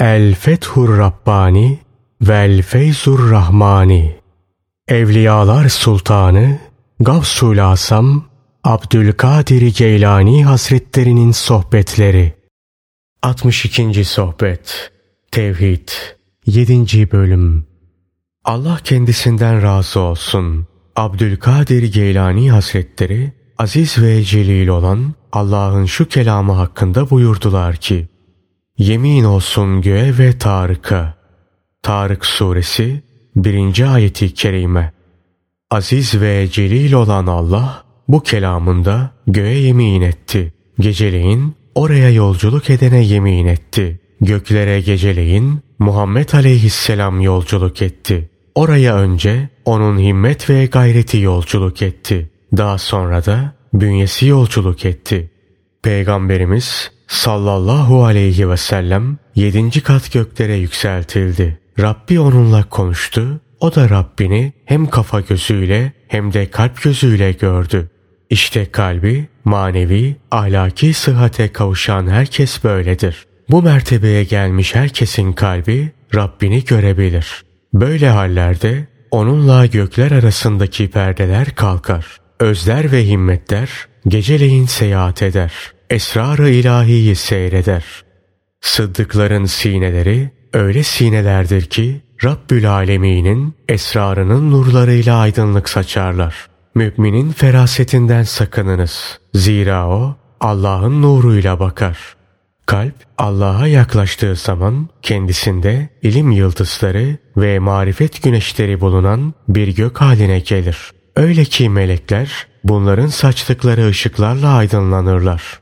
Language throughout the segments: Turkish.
El Fethur Rabbani Vel Feyzur Rahmani Evliyalar Sultanı Gavsul Asam Abdülkadir Geylani Hazretlerinin Sohbetleri 62. Sohbet Tevhid 7. Bölüm Allah kendisinden razı olsun. Abdülkadir Geylani Hazretleri aziz ve celil olan Allah'ın şu kelamı hakkında buyurdular ki Yemin olsun göğe ve Tarık'a. Tarık suresi 1. ayeti kerime. Aziz ve celil olan Allah bu kelamında göğe yemin etti. Geceleyin oraya yolculuk edene yemin etti. Göklere geceleyin Muhammed aleyhisselam yolculuk etti. Oraya önce onun himmet ve gayreti yolculuk etti. Daha sonra da bünyesi yolculuk etti. Peygamberimiz sallallahu aleyhi ve sellem yedinci kat göklere yükseltildi. Rabbi onunla konuştu. O da Rabbini hem kafa gözüyle hem de kalp gözüyle gördü. İşte kalbi, manevi, ahlaki sıhhate kavuşan herkes böyledir. Bu mertebeye gelmiş herkesin kalbi Rabbini görebilir. Böyle hallerde onunla gökler arasındaki perdeler kalkar. Özler ve himmetler geceleyin seyahat eder. Esrar-ı ilahiyi seyreder. Sıddıkların sineleri öyle sinelerdir ki Rabbül Alemin'in esrarının nurlarıyla aydınlık saçarlar. Müminin ferasetinden sakınınız. Zira o Allah'ın nuruyla bakar. Kalp Allah'a yaklaştığı zaman kendisinde ilim yıldızları ve marifet güneşleri bulunan bir gök haline gelir. Öyle ki melekler bunların saçtıkları ışıklarla aydınlanırlar.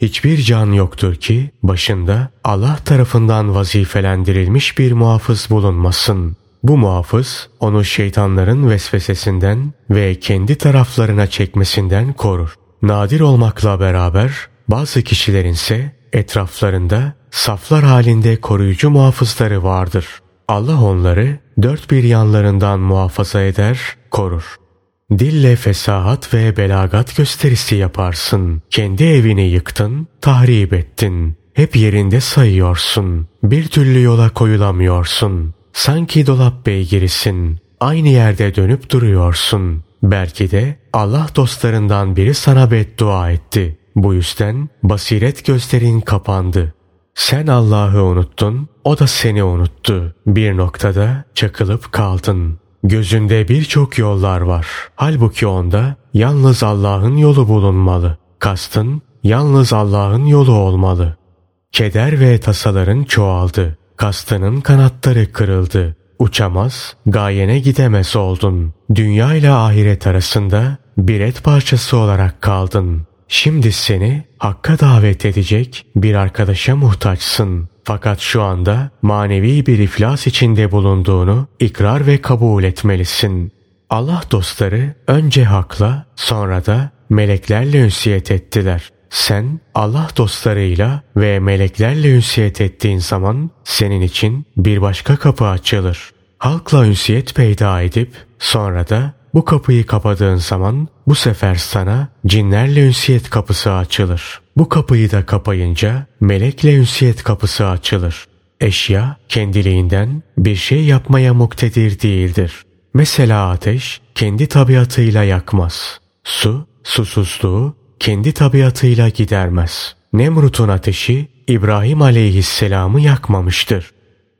Hiçbir can yoktur ki başında Allah tarafından vazifelendirilmiş bir muhafız bulunmasın. Bu muhafız onu şeytanların vesvesesinden ve kendi taraflarına çekmesinden korur. Nadir olmakla beraber bazı kişilerin ise etraflarında saflar halinde koruyucu muhafızları vardır. Allah onları dört bir yanlarından muhafaza eder, korur. Dille fesahat ve belagat gösterisi yaparsın. Kendi evini yıktın, tahrip ettin. Hep yerinde sayıyorsun. Bir türlü yola koyulamıyorsun. Sanki dolap beygirisin. Aynı yerde dönüp duruyorsun. Belki de Allah dostlarından biri sana beddua etti. Bu yüzden basiret gözlerin kapandı. Sen Allah'ı unuttun, o da seni unuttu. Bir noktada çakılıp kaldın. Gözünde birçok yollar var. Halbuki onda yalnız Allah'ın yolu bulunmalı. Kastın yalnız Allah'ın yolu olmalı. Keder ve tasaların çoğaldı. Kastının kanatları kırıldı. Uçamaz, gayene gidemez oldun. Dünya ile ahiret arasında bir et parçası olarak kaldın. Şimdi seni Hakk'a davet edecek bir arkadaşa muhtaçsın. Fakat şu anda manevi bir iflas içinde bulunduğunu ikrar ve kabul etmelisin. Allah dostları önce hakla sonra da meleklerle ünsiyet ettiler. Sen Allah dostlarıyla ve meleklerle ünsiyet ettiğin zaman senin için bir başka kapı açılır. Halkla ünsiyet peyda edip sonra da bu kapıyı kapadığın zaman bu sefer sana cinlerle ünsiyet kapısı açılır. Bu kapıyı da kapayınca melekle ünsiyet kapısı açılır. Eşya kendiliğinden bir şey yapmaya muktedir değildir. Mesela ateş kendi tabiatıyla yakmaz. Su, susuzluğu kendi tabiatıyla gidermez. Nemrut'un ateşi İbrahim aleyhisselamı yakmamıştır.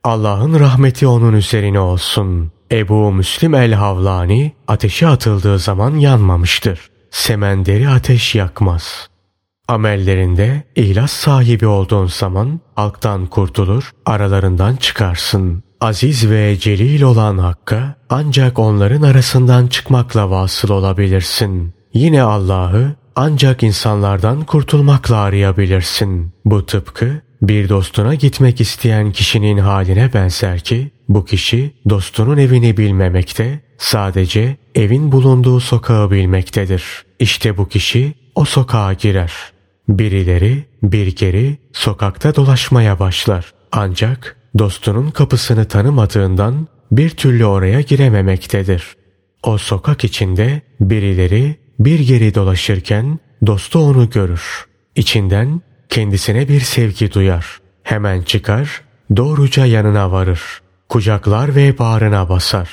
Allah'ın rahmeti onun üzerine olsun. Ebu Müslim el-Havlani ateşe atıldığı zaman yanmamıştır. Semenderi ateş yakmaz. Amellerinde ihlas sahibi olduğun zaman halktan kurtulur, aralarından çıkarsın. Aziz ve celil olan Hakk'a ancak onların arasından çıkmakla vasıl olabilirsin. Yine Allah'ı ancak insanlardan kurtulmakla arayabilirsin. Bu tıpkı bir dostuna gitmek isteyen kişinin haline benzer ki bu kişi dostunun evini bilmemekte, sadece evin bulunduğu sokağı bilmektedir. İşte bu kişi o sokağa girer. Birileri bir geri sokakta dolaşmaya başlar. Ancak dostunun kapısını tanımadığından bir türlü oraya girememektedir. O sokak içinde birileri bir geri dolaşırken dostu onu görür. İçinden kendisine bir sevgi duyar. Hemen çıkar doğruca yanına varır. Kucaklar ve bağrına basar.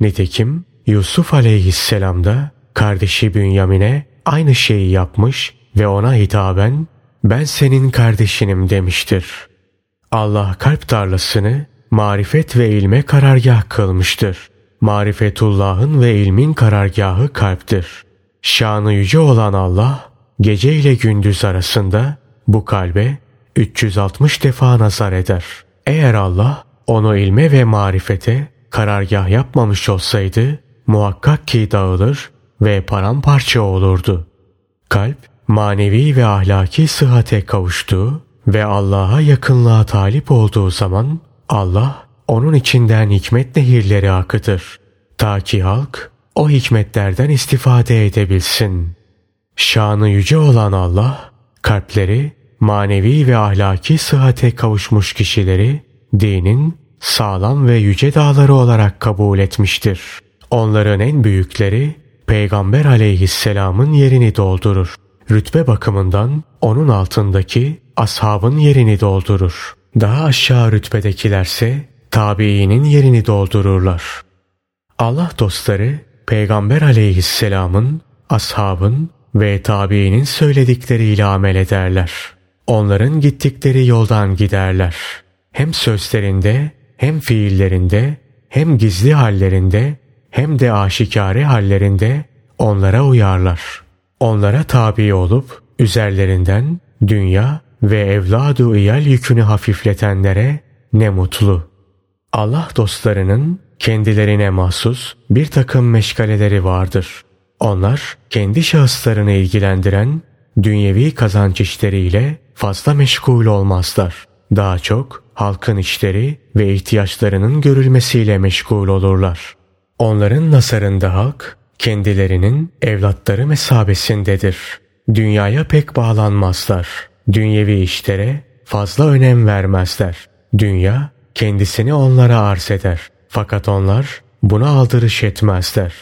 Nitekim Yusuf aleyhisselam da kardeşi Bünyamin'e aynı şeyi yapmış ve ona hitaben ben senin kardeşinim demiştir. Allah kalp tarlasını marifet ve ilme karargah kılmıştır. Marifetullah'ın ve ilmin karargahı kalptir. Şanı yüce olan Allah gece ile gündüz arasında bu kalbe 360 defa nazar eder. Eğer Allah onu ilme ve marifete karargah yapmamış olsaydı muhakkak ki dağılır ve paramparça olurdu. Kalp manevi ve ahlaki sıhhate kavuştuğu ve Allah'a yakınlığa talip olduğu zaman Allah onun içinden hikmet nehirleri akıtır. Ta ki halk o hikmetlerden istifade edebilsin. Şanı yüce olan Allah kalpleri manevi ve ahlaki sıhhate kavuşmuş kişileri dinin sağlam ve yüce dağları olarak kabul etmiştir. Onların en büyükleri Peygamber aleyhisselamın yerini doldurur. Rütbe bakımından onun altındaki ashabın yerini doldurur. Daha aşağı rütbedekilerse tabiinin yerini doldururlar. Allah dostları Peygamber aleyhisselamın, ashabın ve tabiinin söyledikleriyle amel ederler. Onların gittikleri yoldan giderler. Hem sözlerinde, hem fiillerinde, hem gizli hallerinde, hem de aşikare hallerinde onlara uyarlar. Onlara tabi olup üzerlerinden dünya ve evladu iyal yükünü hafifletenlere ne mutlu. Allah dostlarının kendilerine mahsus bir takım meşgaleleri vardır. Onlar kendi şahıslarını ilgilendiren dünyevi kazanç işleriyle fazla meşgul olmazlar. Daha çok halkın işleri ve ihtiyaçlarının görülmesiyle meşgul olurlar. Onların nazarında halk kendilerinin evlatları mesabesindedir. Dünyaya pek bağlanmazlar. Dünyevi işlere fazla önem vermezler. Dünya kendisini onlara arz eder. Fakat onlar buna aldırış etmezler.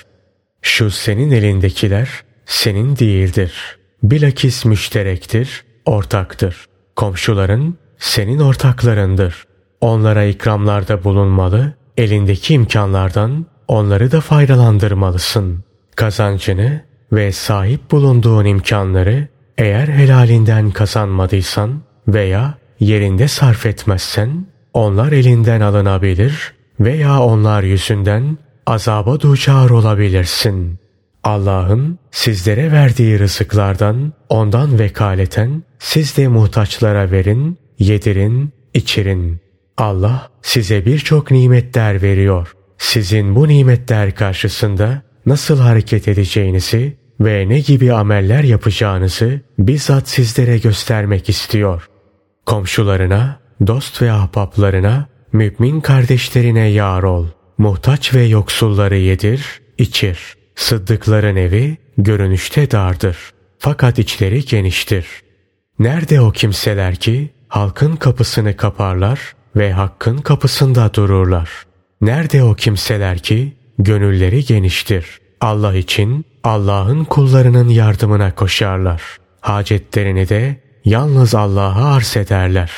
Şu senin elindekiler senin değildir. Bilakis müşterektir, ortaktır. Komşuların senin ortaklarındır. Onlara ikramlarda bulunmalı, elindeki imkanlardan onları da faydalandırmalısın. Kazancını ve sahip bulunduğun imkanları eğer helalinden kazanmadıysan veya yerinde sarf etmezsen onlar elinden alınabilir veya onlar yüzünden azaba duçar olabilirsin. Allah'ın sizlere verdiği rızıklardan ondan vekaleten siz de muhtaçlara verin, yedirin, içirin. Allah size birçok nimetler veriyor. Sizin bu nimetler karşısında nasıl hareket edeceğinizi ve ne gibi ameller yapacağınızı bizzat sizlere göstermek istiyor. Komşularına, dost ve ahbaplarına, mümin kardeşlerine yar ol. Muhtaç ve yoksulları yedir, içir. Sıddıkların evi görünüşte dardır. Fakat içleri geniştir. Nerede o kimseler ki halkın kapısını kaparlar ve hakkın kapısında dururlar. Nerede o kimseler ki gönülleri geniştir. Allah için Allah'ın kullarının yardımına koşarlar. Hacetlerini de yalnız Allah'a arz ederler.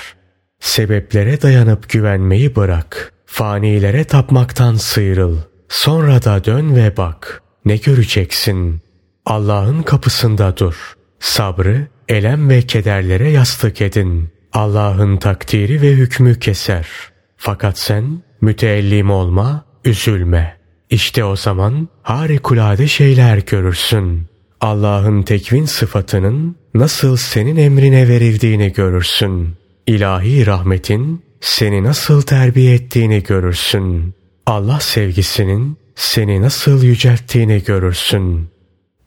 Sebeplere dayanıp güvenmeyi bırak. Fanilere tapmaktan sıyrıl. Sonra da dön ve bak. Ne göreceksin? Allah'ın kapısında dur. Sabrı, elem ve kederlere yastık edin. Allah'ın takdiri ve hükmü keser. Fakat sen müteellim olma, üzülme. İşte o zaman harikulade şeyler görürsün. Allah'ın tekvin sıfatının nasıl senin emrine verildiğini görürsün. İlahi rahmetin seni nasıl terbiye ettiğini görürsün. Allah sevgisinin seni nasıl yücelttiğini görürsün.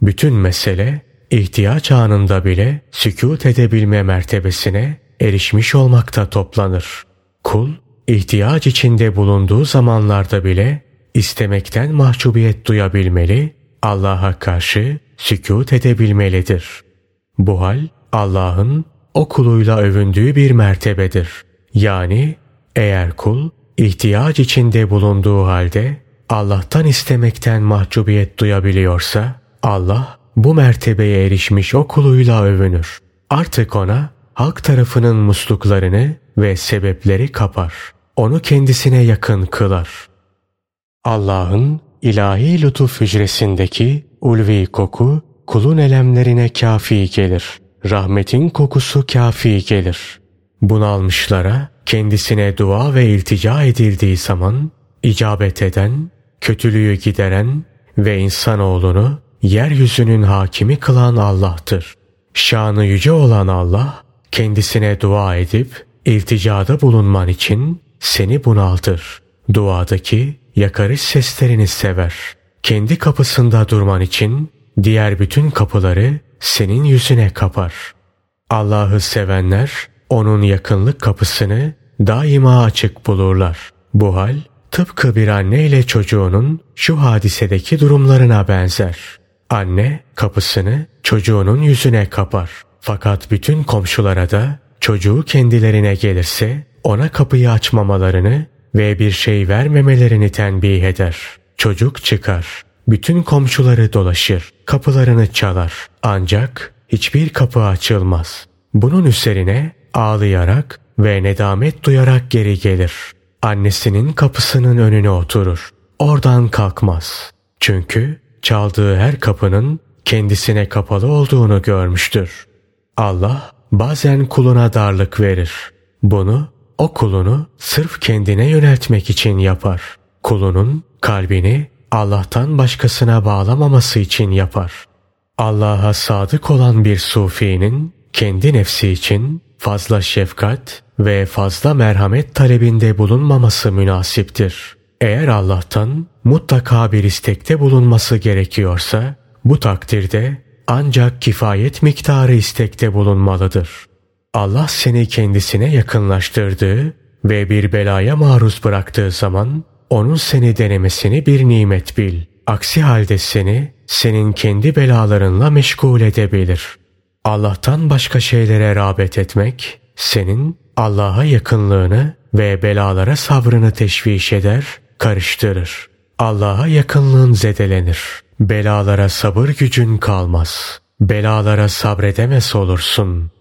Bütün mesele ihtiyaç anında bile sükut edebilme mertebesine erişmiş olmakta toplanır. Kul ihtiyaç içinde bulunduğu zamanlarda bile istemekten mahcubiyet duyabilmeli, Allah'a karşı sükut edebilmelidir. Bu hal Allah'ın o kuluyla övündüğü bir mertebedir. Yani eğer kul ihtiyaç içinde bulunduğu halde Allah'tan istemekten mahcubiyet duyabiliyorsa Allah bu mertebeye erişmiş o kuluyla övünür. Artık ona halk tarafının musluklarını ve sebepleri kapar. Onu kendisine yakın kılar. Allah'ın ilahi lütuf hücresindeki ulvi koku kulun elemlerine kafi gelir. Rahmetin kokusu kafi gelir. Bunalmışlara kendisine dua ve iltica edildiği zaman icabet eden, kötülüğü gideren ve insanoğlunu yeryüzünün hakimi kılan Allah'tır. Şanı yüce olan Allah kendisine dua edip ilticada bulunman için seni bunaltır. Duadaki yakarış seslerini sever. Kendi kapısında durman için diğer bütün kapıları senin yüzüne kapar. Allah'ı sevenler onun yakınlık kapısını daima açık bulurlar. Bu hal tıpkı bir anne ile çocuğunun şu hadisedeki durumlarına benzer. Anne kapısını çocuğunun yüzüne kapar. Fakat bütün komşulara da çocuğu kendilerine gelirse ona kapıyı açmamalarını ve bir şey vermemelerini tenbih eder. Çocuk çıkar. Bütün komşuları dolaşır. Kapılarını çalar. Ancak hiçbir kapı açılmaz. Bunun üzerine ağlayarak ve nedamet duyarak geri gelir. Annesinin kapısının önüne oturur. Oradan kalkmaz. Çünkü çaldığı her kapının kendisine kapalı olduğunu görmüştür. Allah bazen kuluna darlık verir. Bunu o kulunu sırf kendine yöneltmek için yapar. Kulunun kalbini Allah'tan başkasına bağlamaması için yapar. Allah'a sadık olan bir sufinin kendi nefsi için fazla şefkat ve fazla merhamet talebinde bulunmaması münasiptir. Eğer Allah'tan mutlaka bir istekte bulunması gerekiyorsa bu takdirde ancak kifayet miktarı istekte bulunmalıdır. Allah seni kendisine yakınlaştırdığı ve bir belaya maruz bıraktığı zaman onun seni denemesini bir nimet bil. Aksi halde seni senin kendi belalarınla meşgul edebilir. Allah'tan başka şeylere rağbet etmek senin Allah'a yakınlığını ve belalara sabrını teşviş eder, karıştırır. Allah'a yakınlığın zedelenir. Belalara sabır gücün kalmaz. Belalara sabredemez olursun.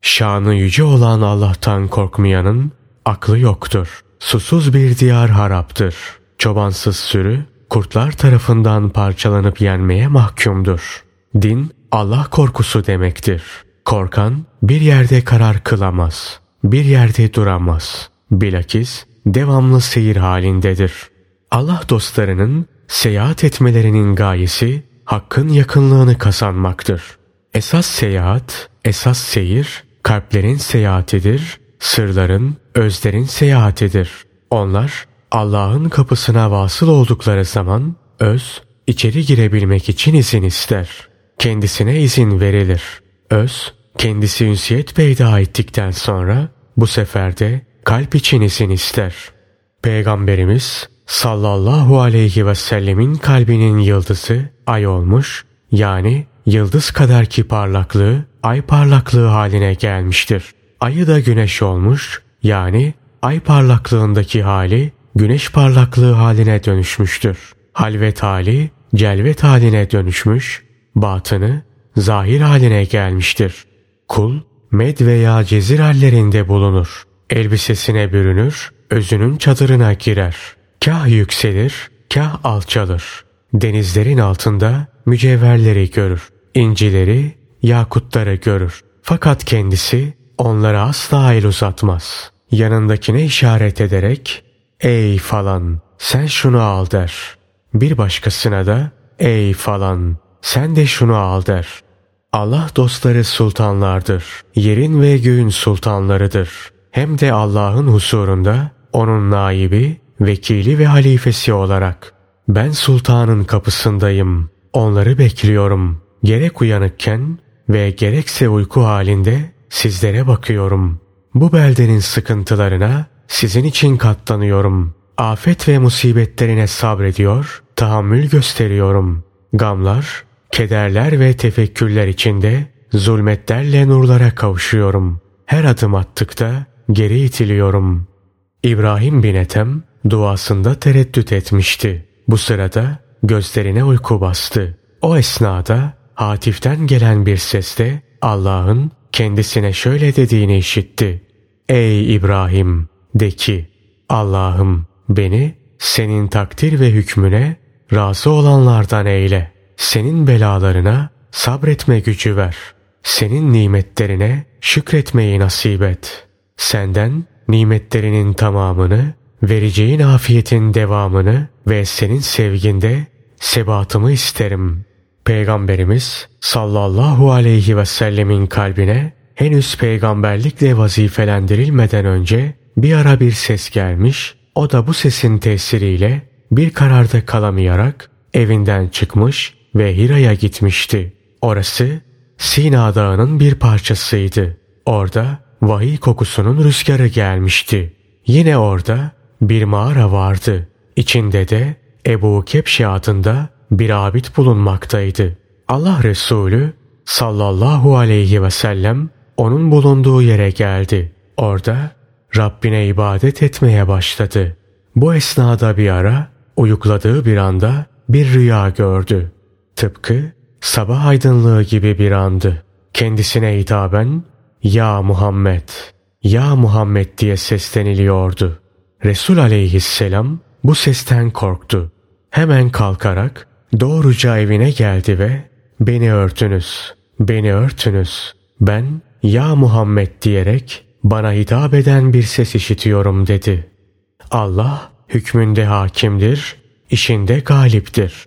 Şanı yüce olan Allah'tan korkmayanın aklı yoktur. Susuz bir diyar haraptır. Çobansız sürü kurtlar tarafından parçalanıp yenmeye mahkumdur. Din Allah korkusu demektir. Korkan bir yerde karar kılamaz. Bir yerde duramaz. Bilakis devamlı seyir halindedir. Allah dostlarının seyahat etmelerinin gayesi hakkın yakınlığını kazanmaktır. Esas seyahat, esas seyir kalplerin seyahatidir, sırların, özlerin seyahatidir. Onlar Allah'ın kapısına vasıl oldukları zaman öz içeri girebilmek için izin ister. Kendisine izin verilir. Öz kendisi ünsiyet peyda ettikten sonra bu sefer de kalp için izin ister. Peygamberimiz sallallahu aleyhi ve sellemin kalbinin yıldızı ay olmuş yani yıldız kadar ki parlaklığı ay parlaklığı haline gelmiştir. Ayı da güneş olmuş yani ay parlaklığındaki hali güneş parlaklığı haline dönüşmüştür. Halvet hali celvet haline dönüşmüş, batını zahir haline gelmiştir. Kul med veya cezir hallerinde bulunur. Elbisesine bürünür, özünün çadırına girer. Kah yükselir, kah alçalır. Denizlerin altında mücevherleri görür. incileri, yakutları görür. Fakat kendisi onlara asla el uzatmaz. Yanındakine işaret ederek ''Ey falan sen şunu al'' der. Bir başkasına da ''Ey falan sen de şunu al'' der. Allah dostları sultanlardır. Yerin ve göğün sultanlarıdır. Hem de Allah'ın huzurunda onun naibi, vekili ve halifesi olarak. Ben sultanın kapısındayım. Onları bekliyorum. Gerek uyanıkken ve gerekse uyku halinde sizlere bakıyorum. Bu beldenin sıkıntılarına sizin için katlanıyorum. Afet ve musibetlerine sabrediyor, tahammül gösteriyorum. Gamlar, kederler ve tefekkürler içinde zulmetlerle nurlara kavuşuyorum. Her adım attıkta geri itiliyorum. İbrahim bin Ethem duasında tereddüt etmişti. Bu sırada gözlerine uyku bastı. O esnada Hatif'ten gelen bir sesle Allah'ın kendisine şöyle dediğini işitti. Ey İbrahim de ki Allah'ım beni senin takdir ve hükmüne razı olanlardan eyle. Senin belalarına sabretme gücü ver. Senin nimetlerine şükretmeyi nasip et. Senden nimetlerinin tamamını, vereceğin afiyetin devamını ve senin sevginde sebatımı isterim. Peygamberimiz sallallahu aleyhi ve sellemin kalbine henüz peygamberlikle vazifelendirilmeden önce bir ara bir ses gelmiş, o da bu sesin tesiriyle bir kararda kalamayarak evinden çıkmış ve Hira'ya gitmişti. Orası Sina Dağı'nın bir parçasıydı. Orada vahiy kokusunun rüzgarı gelmişti. Yine orada bir mağara vardı. İçinde de Ebu Kepşe adında bir abid bulunmaktaydı. Allah Resulü sallallahu aleyhi ve sellem onun bulunduğu yere geldi. Orada Rabbine ibadet etmeye başladı. Bu esnada bir ara uyukladığı bir anda bir rüya gördü. Tıpkı sabah aydınlığı gibi bir andı. Kendisine hitaben ''Ya Muhammed, Ya Muhammed'' diye sesleniliyordu. Resul aleyhisselam bu sesten korktu. Hemen kalkarak doğruca evine geldi ve ''Beni örtünüz, beni örtünüz. Ben Ya Muhammed diyerek bana hitap eden bir ses işitiyorum.'' dedi. Allah hükmünde hakimdir, işinde galiptir.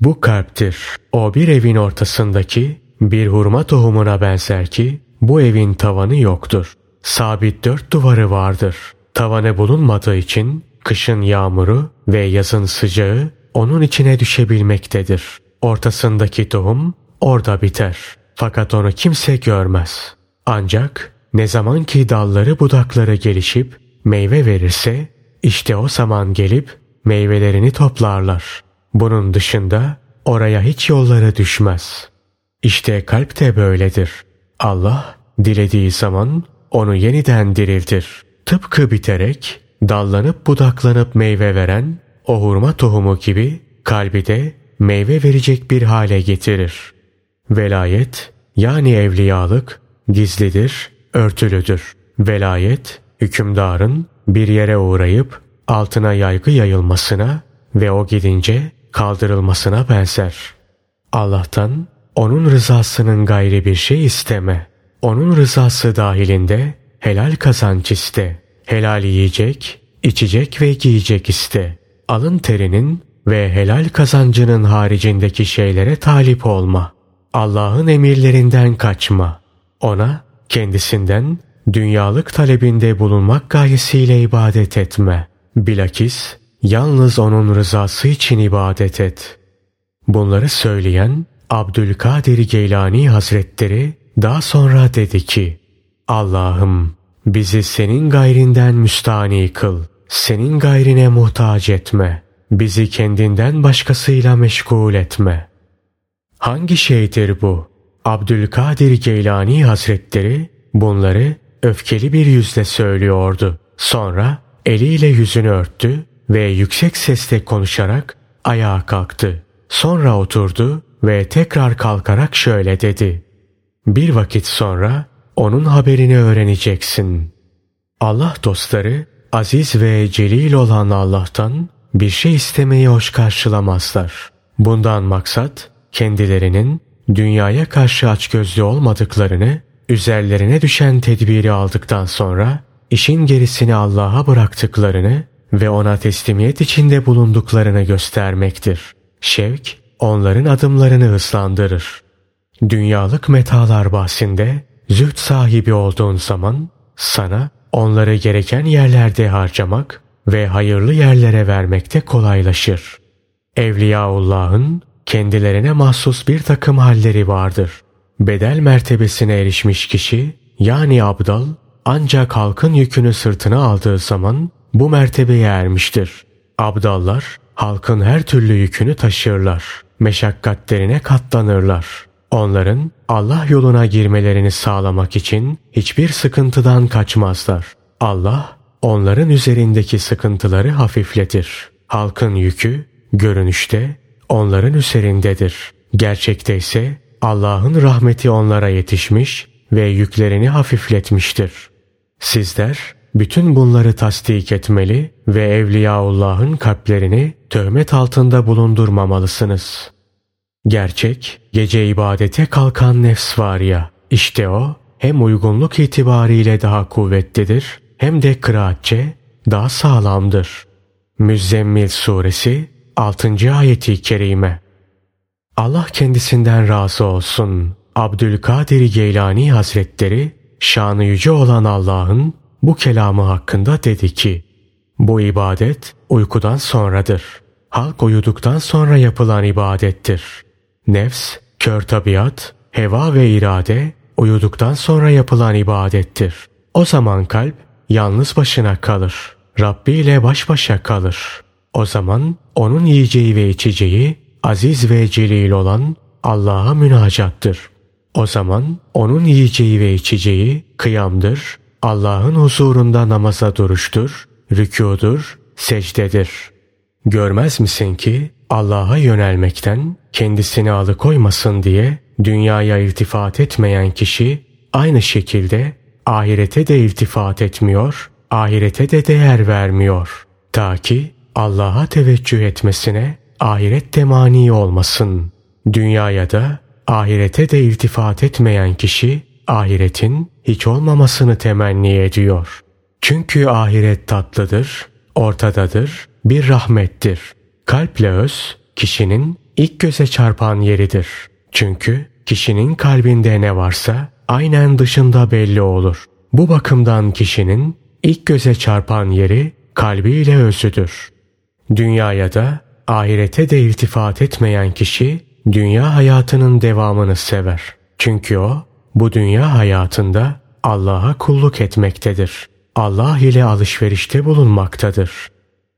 Bu kalptir. O bir evin ortasındaki bir hurma tohumuna benzer ki bu evin tavanı yoktur. Sabit dört duvarı vardır. Tavanı bulunmadığı için kışın yağmuru ve yazın sıcağı onun içine düşebilmektedir. Ortasındaki tohum orada biter. Fakat onu kimse görmez. Ancak ne zaman ki dalları budakları gelişip meyve verirse işte o zaman gelip meyvelerini toplarlar. Bunun dışında oraya hiç yolları düşmez. İşte kalp de böyledir. Allah dilediği zaman onu yeniden diriltir. Tıpkı biterek, dallanıp budaklanıp meyve veren o hurma tohumu gibi kalbi de meyve verecek bir hale getirir. Velayet yani evliyalık gizlidir, örtülüdür. Velayet hükümdarın bir yere uğrayıp altına yaygı yayılmasına ve o gidince kaldırılmasına benzer. Allah'tan onun rızasının gayri bir şey isteme. Onun rızası dahilinde helal kazanç iste. Helal yiyecek, içecek ve giyecek iste. Alın terinin ve helal kazancının haricindeki şeylere talip olma. Allah'ın emirlerinden kaçma. Ona kendisinden dünyalık talebinde bulunmak gayesiyle ibadet etme. Bilakis yalnız onun rızası için ibadet et. Bunları söyleyen Abdülkadir Geylani Hazretleri daha sonra dedi ki Allah'ım bizi senin gayrinden müstani kıl. Senin gayrine muhtaç etme. Bizi kendinden başkasıyla meşgul etme. Hangi şeydir bu? Abdülkadir Geylani Hazretleri bunları öfkeli bir yüzle söylüyordu. Sonra eliyle yüzünü örttü ve yüksek sesle konuşarak ayağa kalktı. Sonra oturdu ve tekrar kalkarak şöyle dedi. Bir vakit sonra onun haberini öğreneceksin. Allah dostları aziz ve celil olan Allah'tan bir şey istemeyi hoş karşılamazlar. Bundan maksat kendilerinin dünyaya karşı açgözlü olmadıklarını, üzerlerine düşen tedbiri aldıktan sonra işin gerisini Allah'a bıraktıklarını ve ona teslimiyet içinde bulunduklarını göstermektir. Şevk onların adımlarını hızlandırır. Dünyalık metalar bahsinde züht sahibi olduğun zaman sana onları gereken yerlerde harcamak ve hayırlı yerlere vermekte kolaylaşır. Evliyaullah'ın kendilerine mahsus bir takım halleri vardır. Bedel mertebesine erişmiş kişi yani abdal ancak halkın yükünü sırtına aldığı zaman bu mertebeye ermiştir. Abdallar halkın her türlü yükünü taşırlar. Meşakkatlerine katlanırlar. Onların Allah yoluna girmelerini sağlamak için hiçbir sıkıntıdan kaçmazlar. Allah onların üzerindeki sıkıntıları hafifletir. Halkın yükü görünüşte onların üzerindedir. Gerçekte ise Allah'ın rahmeti onlara yetişmiş ve yüklerini hafifletmiştir. Sizler bütün bunları tasdik etmeli ve Evliyaullah'ın kalplerini töhmet altında bulundurmamalısınız. Gerçek, gece ibadete kalkan nefs var ya, işte o hem uygunluk itibariyle daha kuvvetlidir hem de kıraatçe daha sağlamdır. Müzzemmil Suresi 6. ayeti kerime Allah kendisinden razı olsun. Abdülkadir Geylani Hazretleri şanı yüce olan Allah'ın bu kelamı hakkında dedi ki bu ibadet uykudan sonradır. Halk uyuduktan sonra yapılan ibadettir. Nefs, kör tabiat, heva ve irade uyuduktan sonra yapılan ibadettir. O zaman kalp yalnız başına kalır. Rabbi ile baş başa kalır. O zaman onun yiyeceği ve içeceği aziz ve celil olan Allah'a münacattır. O zaman onun yiyeceği ve içeceği kıyamdır, Allah'ın huzurunda namaza duruştur, rükudur, secdedir. Görmez misin ki Allah'a yönelmekten kendisini alıkoymasın diye dünyaya iltifat etmeyen kişi aynı şekilde ahirete de iltifat etmiyor, ahirete de değer vermiyor. Ta ki Allah'a teveccüh etmesine ahiret de mani olmasın. Dünyaya da ahirete de iltifat etmeyen kişi ahiretin hiç olmamasını temenni ediyor. Çünkü ahiret tatlıdır, ortadadır, bir rahmettir. Kalple öz kişinin ilk göze çarpan yeridir. Çünkü kişinin kalbinde ne varsa aynen dışında belli olur. Bu bakımdan kişinin ilk göze çarpan yeri kalbiyle özüdür. Dünyaya da ahirete de iltifat etmeyen kişi dünya hayatının devamını sever. Çünkü o bu dünya hayatında Allah'a kulluk etmektedir. Allah ile alışverişte bulunmaktadır.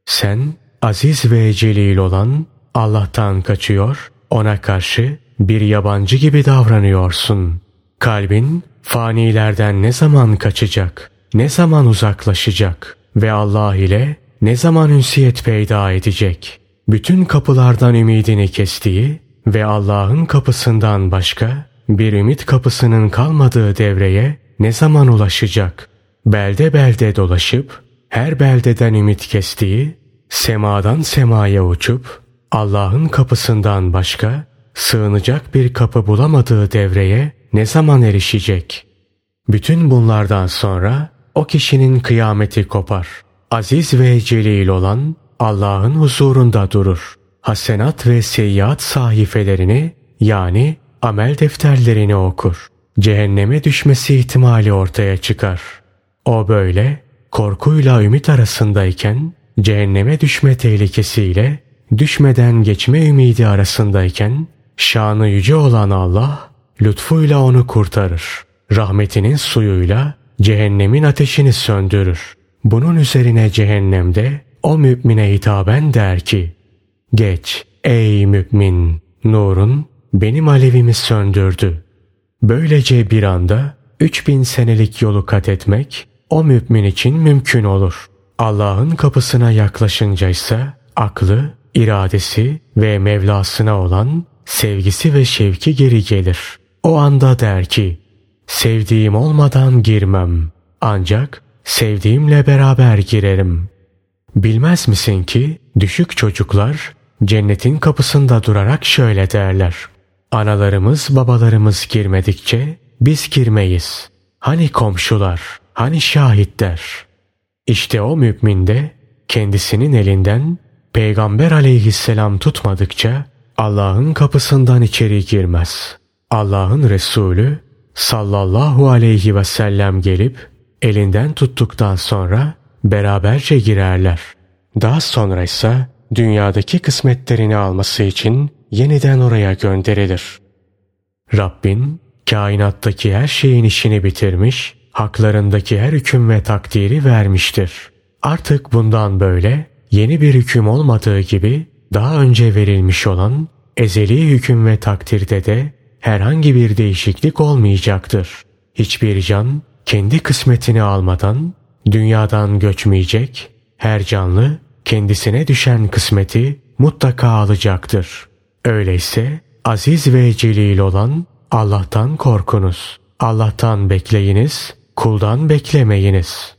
Sen aziz ve celil olan Allah'tan kaçıyor, ona karşı bir yabancı gibi davranıyorsun. Kalbin fanilerden ne zaman kaçacak, ne zaman uzaklaşacak ve Allah ile ne zaman ünsiyet peyda edecek? Bütün kapılardan ümidini kestiği ve Allah'ın kapısından başka bir ümit kapısının kalmadığı devreye ne zaman ulaşacak? Belde belde dolaşıp her beldeden ümit kestiği, semadan semaya uçup Allah'ın kapısından başka sığınacak bir kapı bulamadığı devreye ne zaman erişecek? Bütün bunlardan sonra o kişinin kıyameti kopar. Aziz ve celil olan Allah'ın huzurunda durur. Hasenat ve seyyiat sahifelerini yani amel defterlerini okur. Cehenneme düşmesi ihtimali ortaya çıkar. O böyle korkuyla ümit arasındayken cehenneme düşme tehlikesiyle düşmeden geçme ümidi arasındayken şanı yüce olan Allah lütfuyla onu kurtarır. Rahmetinin suyuyla cehennemin ateşini söndürür. Bunun üzerine cehennemde o mümine hitaben der ki Geç ey mümin nurun benim alevimi söndürdü. Böylece bir anda 3000 senelik yolu kat etmek o mümin için mümkün olur. Allah'ın kapısına yaklaşınca ise aklı, iradesi ve Mevlasına olan sevgisi ve şevki geri gelir. O anda der ki, sevdiğim olmadan girmem. Ancak sevdiğimle beraber girerim. Bilmez misin ki düşük çocuklar cennetin kapısında durarak şöyle derler. Analarımız babalarımız girmedikçe biz girmeyiz. Hani komşular, hani şahitler. İşte o mümin de kendisinin elinden Peygamber aleyhisselam tutmadıkça Allah'ın kapısından içeri girmez. Allah'ın Resulü sallallahu aleyhi ve sellem gelip elinden tuttuktan sonra beraberce girerler. Daha sonra ise dünyadaki kısmetlerini alması için yeniden oraya gönderilir. Rabbin kainattaki her şeyin işini bitirmiş, haklarındaki her hüküm ve takdiri vermiştir. Artık bundan böyle yeni bir hüküm olmadığı gibi daha önce verilmiş olan ezeli hüküm ve takdirde de herhangi bir değişiklik olmayacaktır. Hiçbir can kendi kısmetini almadan dünyadan göçmeyecek, her canlı kendisine düşen kısmeti mutlaka alacaktır. Öyleyse aziz ve celil olan Allah'tan korkunuz. Allah'tan bekleyiniz, kuldan beklemeyiniz.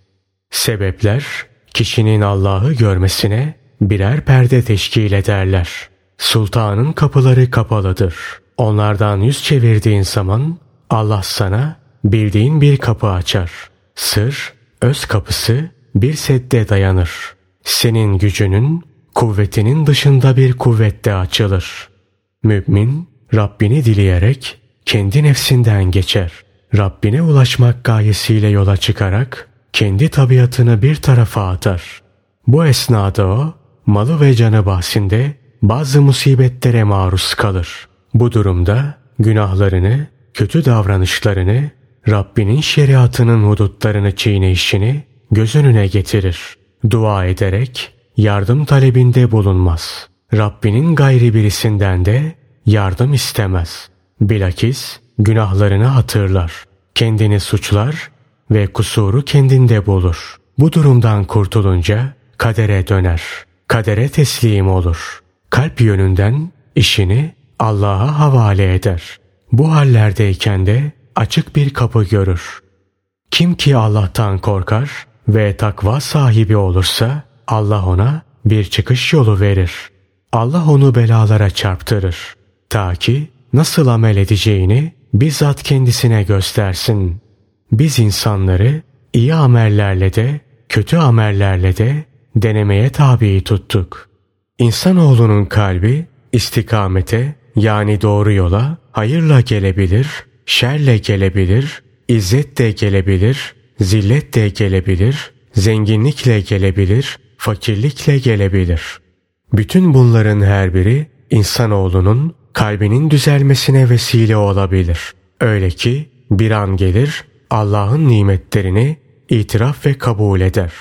Sebepler, kişinin Allah'ı görmesine birer perde teşkil ederler. Sultanın kapıları kapalıdır. Onlardan yüz çevirdiğin zaman Allah sana bildiğin bir kapı açar. Sır, öz kapısı bir sedde dayanır. Senin gücünün, kuvvetinin dışında bir kuvvette açılır. Mümin, Rabbini dileyerek kendi nefsinden geçer. Rabbine ulaşmak gayesiyle yola çıkarak kendi tabiatını bir tarafa atar. Bu esnada o, malı ve canı bahsinde bazı musibetlere maruz kalır. Bu durumda günahlarını, kötü davranışlarını, Rabbinin şeriatının hudutlarını çiğneyişini göz önüne getirir. Dua ederek yardım talebinde bulunmaz. Rabbinin gayri birisinden de yardım istemez. Bilakis günahlarını hatırlar. Kendini suçlar ve kusuru kendinde bulur. Bu durumdan kurtulunca kadere döner. Kadere teslim olur. Kalp yönünden işini Allah'a havale eder. Bu hallerdeyken de açık bir kapı görür. Kim ki Allah'tan korkar ve takva sahibi olursa Allah ona bir çıkış yolu verir. Allah onu belalara çarptırır. Ta ki nasıl amel edeceğini bizzat kendisine göstersin. Biz insanları iyi amellerle de kötü amellerle de denemeye tabi tuttuk. İnsanoğlunun kalbi istikamete yani doğru yola hayırla gelebilir, şerle gelebilir, izzet de gelebilir, zillet de gelebilir, zenginlikle gelebilir, fakirlikle gelebilir. Bütün bunların her biri insanoğlunun kalbinin düzelmesine vesile olabilir. Öyle ki bir an gelir Allah'ın nimetlerini itiraf ve kabul eder.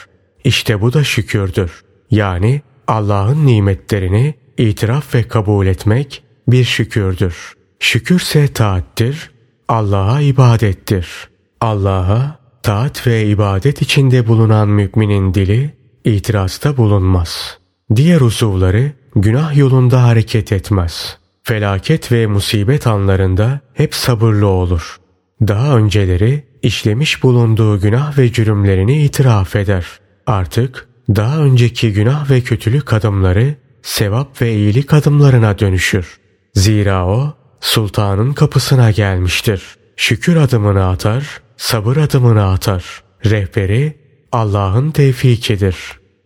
İşte bu da şükürdür. Yani Allah'ın nimetlerini itiraf ve kabul etmek bir şükürdür. Şükürse taattir, Allah'a ibadettir. Allah'a taat ve ibadet içinde bulunan müminin dili itirazda bulunmaz. Diğer uzuvları günah yolunda hareket etmez. Felaket ve musibet anlarında hep sabırlı olur. Daha önceleri işlemiş bulunduğu günah ve cürümlerini itiraf eder. Artık daha önceki günah ve kötülük adımları sevap ve iyilik adımlarına dönüşür. Zira o sultanın kapısına gelmiştir. Şükür adımını atar, sabır adımını atar. Rehberi Allah'ın tevfikidir.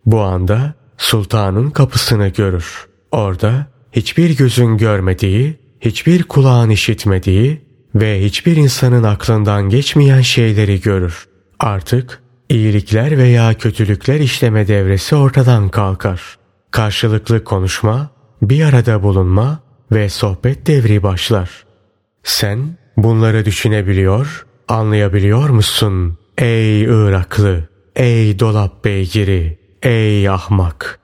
Bu anda sultanın kapısını görür. Orada hiçbir gözün görmediği, hiçbir kulağın işitmediği ve hiçbir insanın aklından geçmeyen şeyleri görür. Artık iyilikler veya kötülükler işleme devresi ortadan kalkar. Karşılıklı konuşma, bir arada bulunma ve sohbet devri başlar. Sen bunları düşünebiliyor, anlayabiliyor musun? Ey Iraklı, ey dolap beygiri, ey ahmak!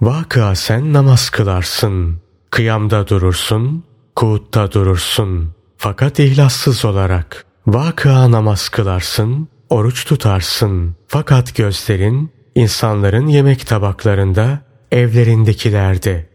Vakıa sen namaz kılarsın, kıyamda durursun, kuutta durursun. Fakat ihlassız olarak vakıa namaz kılarsın, oruç tutarsın. Fakat gözlerin insanların yemek tabaklarında, evlerindekilerde.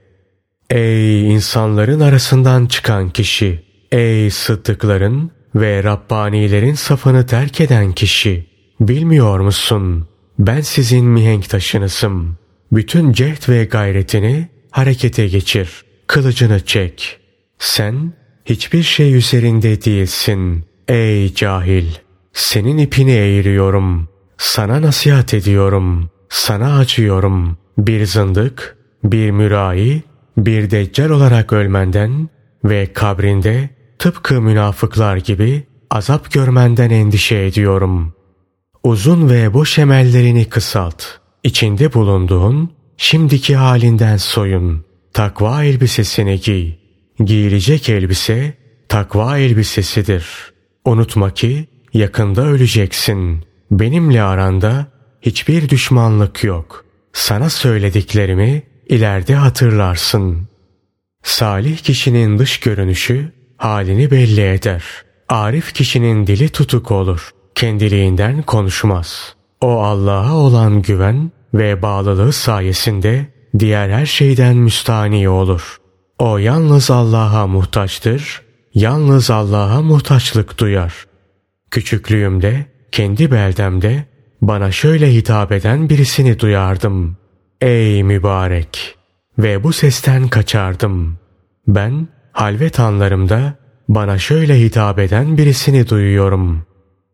Ey insanların arasından çıkan kişi, ey sıddıkların ve Rabbanilerin safını terk eden kişi, bilmiyor musun? Ben sizin mihenk taşınızım. Bütün cehd ve gayretini harekete geçir. Kılıcını çek. Sen hiçbir şey üzerinde değilsin. Ey cahil! Senin ipini eğiriyorum. Sana nasihat ediyorum. Sana acıyorum. Bir zındık, bir mürai, bir deccal olarak ölmenden ve kabrinde tıpkı münafıklar gibi azap görmenden endişe ediyorum. Uzun ve boş emellerini kısalt. İçinde bulunduğun şimdiki halinden soyun. Takva elbisesini giy. Giyilecek elbise takva elbisesidir. Unutma ki yakında öleceksin. Benimle aranda hiçbir düşmanlık yok. Sana söylediklerimi ileride hatırlarsın. Salih kişinin dış görünüşü halini belli eder. Arif kişinin dili tutuk olur. Kendiliğinden konuşmaz. O Allah'a olan güven ve bağlılığı sayesinde diğer her şeyden müstani olur. O yalnız Allah'a muhtaçtır, yalnız Allah'a muhtaçlık duyar. Küçüklüğümde, kendi beldemde bana şöyle hitap eden birisini duyardım. Ey mübarek! Ve bu sesten kaçardım. Ben halvet anlarımda bana şöyle hitap eden birisini duyuyorum.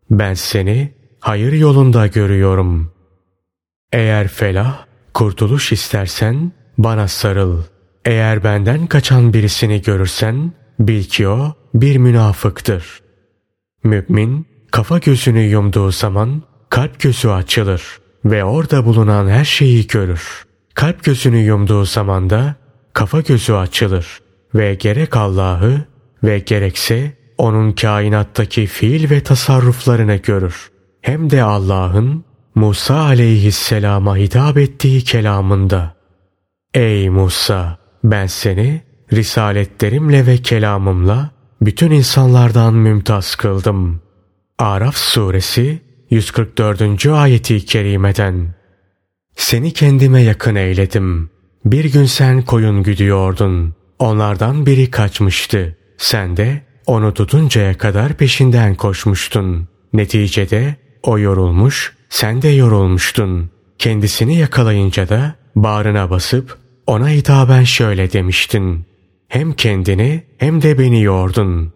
Ben seni hayır yolunda görüyorum. Eğer felah, kurtuluş istersen bana sarıl. Eğer benden kaçan birisini görürsen bil ki o bir münafıktır. Mümin kafa gözünü yumduğu zaman kalp gözü açılır ve orada bulunan her şeyi görür. Kalp gözünü yumduğu zaman da kafa gözü açılır ve gerek Allah'ı ve gerekse onun kainattaki fiil ve tasarruflarını görür. Hem de Allah'ın Musa aleyhisselama hitap ettiği kelamında. Ey Musa! Ben seni risaletlerimle ve kelamımla bütün insanlardan mümtaz kıldım. Araf suresi 144. ayeti kerimeden. Seni kendime yakın eyledim. Bir gün sen koyun güdüyordun. Onlardan biri kaçmıştı. Sen de onu tutuncaya kadar peşinden koşmuştun. Neticede o yorulmuş, sen de yorulmuştun. Kendisini yakalayınca da bağrına basıp ona hitaben şöyle demiştin. Hem kendini hem de beni yordun.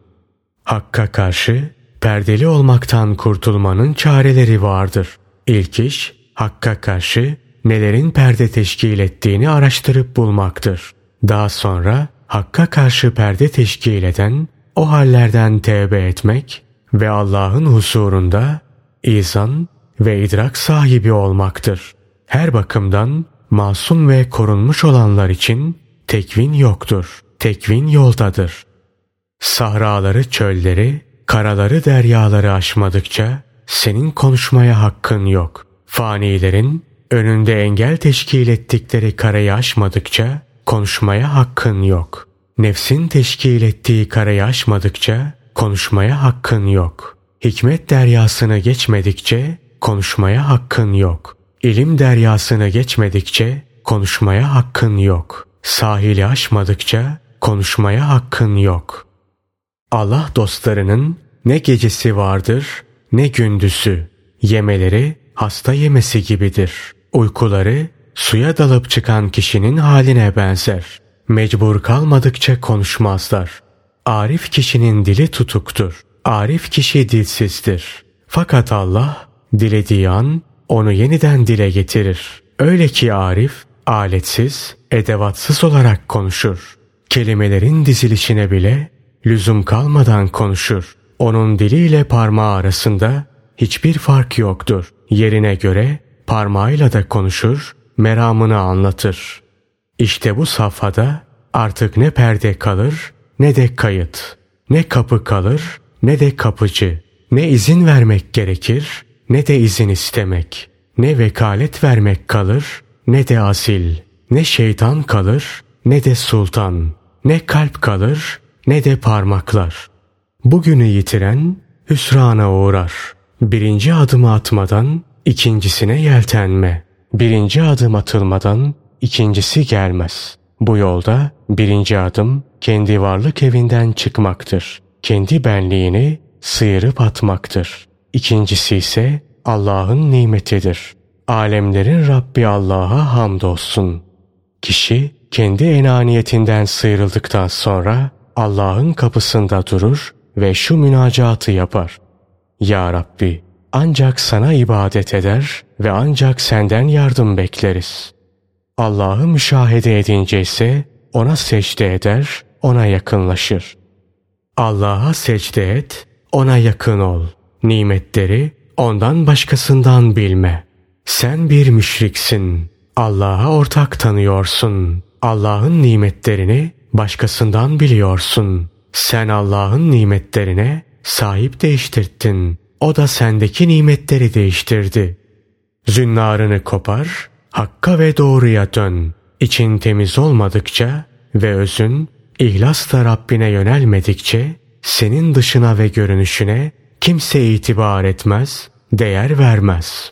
Hakka karşı perdeli olmaktan kurtulmanın çareleri vardır. İlk iş Hakka karşı nelerin perde teşkil ettiğini araştırıp bulmaktır. Daha sonra Hakka karşı perde teşkil eden o hallerden tevbe etmek ve Allah'ın husurunda izan ve idrak sahibi olmaktır. Her bakımdan masum ve korunmuş olanlar için tekvin yoktur. Tekvin yoldadır. Sahraları çölleri, karaları deryaları aşmadıkça senin konuşmaya hakkın yok. Fanilerin önünde engel teşkil ettikleri karayı aşmadıkça konuşmaya hakkın yok. Nefsin teşkil ettiği karayı aşmadıkça konuşmaya hakkın yok. Hikmet deryasını geçmedikçe konuşmaya hakkın yok. İlim deryasını geçmedikçe konuşmaya hakkın yok. Sahili aşmadıkça konuşmaya hakkın yok. Allah dostlarının ne gecesi vardır ne gündüzü. Yemeleri hasta yemesi gibidir. Uykuları suya dalıp çıkan kişinin haline benzer. Mecbur kalmadıkça konuşmazlar. Arif kişinin dili tutuktur. Arif kişi dilsizdir. Fakat Allah dilediği an onu yeniden dile getirir. Öyle ki Arif aletsiz, edevatsız olarak konuşur. Kelimelerin dizilişine bile lüzum kalmadan konuşur. Onun diliyle parmağı arasında hiçbir fark yoktur. Yerine göre parmağıyla da konuşur, meramını anlatır. İşte bu safhada artık ne perde kalır ne de kayıt. Ne kapı kalır ne de kapıcı. Ne izin vermek gerekir ne de izin istemek. Ne vekalet vermek kalır ne de asil. Ne şeytan kalır ne de sultan. Ne kalp kalır ne de parmaklar. Bugünü yitiren hüsrana uğrar. Birinci adımı atmadan ikincisine yeltenme. Birinci adım atılmadan ikincisi gelmez. Bu yolda birinci adım kendi varlık evinden çıkmaktır. Kendi benliğini sıyırıp atmaktır. İkincisi ise Allah'ın nimetidir. Alemlerin Rabbi Allah'a hamdolsun. Kişi kendi enaniyetinden sıyrıldıktan sonra Allah'ın kapısında durur ve şu münacatı yapar. Ya Rabbi ancak sana ibadet eder ve ancak senden yardım bekleriz. Allah'ı müşahede edince ise ona secde eder, ona yakınlaşır. Allah'a secde et, ona yakın ol. Nimetleri ondan başkasından bilme. Sen bir müşriksin. Allah'a ortak tanıyorsun. Allah'ın nimetlerini başkasından biliyorsun. Sen Allah'ın nimetlerine sahip değiştirdin. O da sendeki nimetleri değiştirdi. Zünnarını kopar, hakka ve doğruya dön. İçin temiz olmadıkça ve özün ihlasla Rabbine yönelmedikçe senin dışına ve görünüşüne kimse itibar etmez, değer vermez.